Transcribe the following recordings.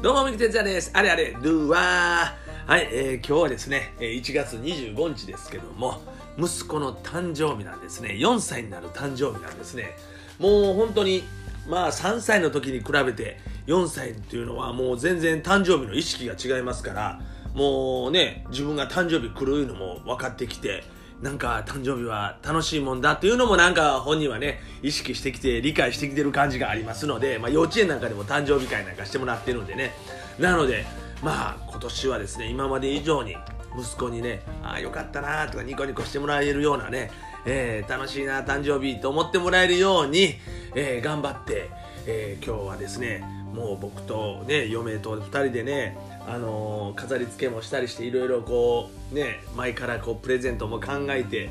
どうも、みきてつやです。あれあれ、ドゥワー。はい、えー、今日はですね、1月25日ですけども、息子の誕生日なんですね。4歳になる誕生日なんですね。もう本当に、まあ3歳の時に比べて、4歳っていうのはもう全然誕生日の意識が違いますから、もうね、自分が誕生日来るのも分かってきて、なんか誕生日は楽しいもんだっていうのもなんか本人はね意識してきて理解してきてる感じがありますので、まあ、幼稚園なんかでも誕生日会なんかしてもらってるんでね。なのでまあ今年はですね今まで以上に息子にねああよかったなとかニコニコしてもらえるようなね、えー楽しいな誕生日と思ってもらえるように、えー頑張って、えー今日はですねもう僕とね嫁と2人でねあのー飾り付けもしたりしていろいろこうね前からこうプレゼントも考えて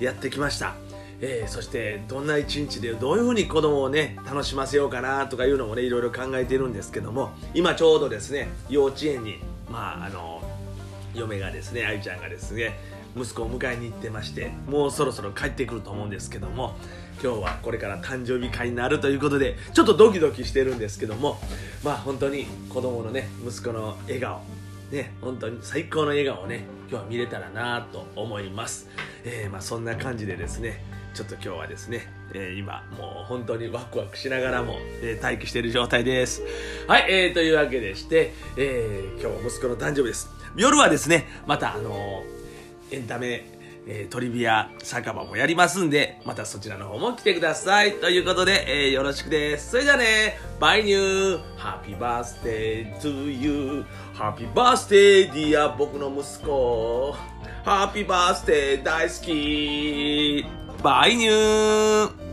やってきました、えーそしてどんな一日でどういうふうに子供をね楽しませようかなとかいうのもねいろいろ考えてるんですけども今ちょうどですね幼稚園にまああの嫁がですね愛ちゃんがですね息子を迎えに行ってましてもうそろそろ帰ってくると思うんですけども今日はこれから誕生日会になるということでちょっとドキドキしてるんですけどもまあ本当に子供のね息子の笑顔ね本当に最高の笑顔をね今日は見れたらなと思います、えーまあそんな感じでですねちょっと今日はですね、えー今もう本当にワクワクしながらも、えー待機している状態です。はい、えーというわけでして、えー今日は息子の誕生日です。夜はですねまたあのーエンタメ、えートリビア酒場もやりますんで、またそちらの方も来てください。ということで、えーよろしくです。それじゃあね、バイニュー。 Happy birthday to you. ハッピーバースデーディア僕の息子。 Happy birthday 大好き。バイニュー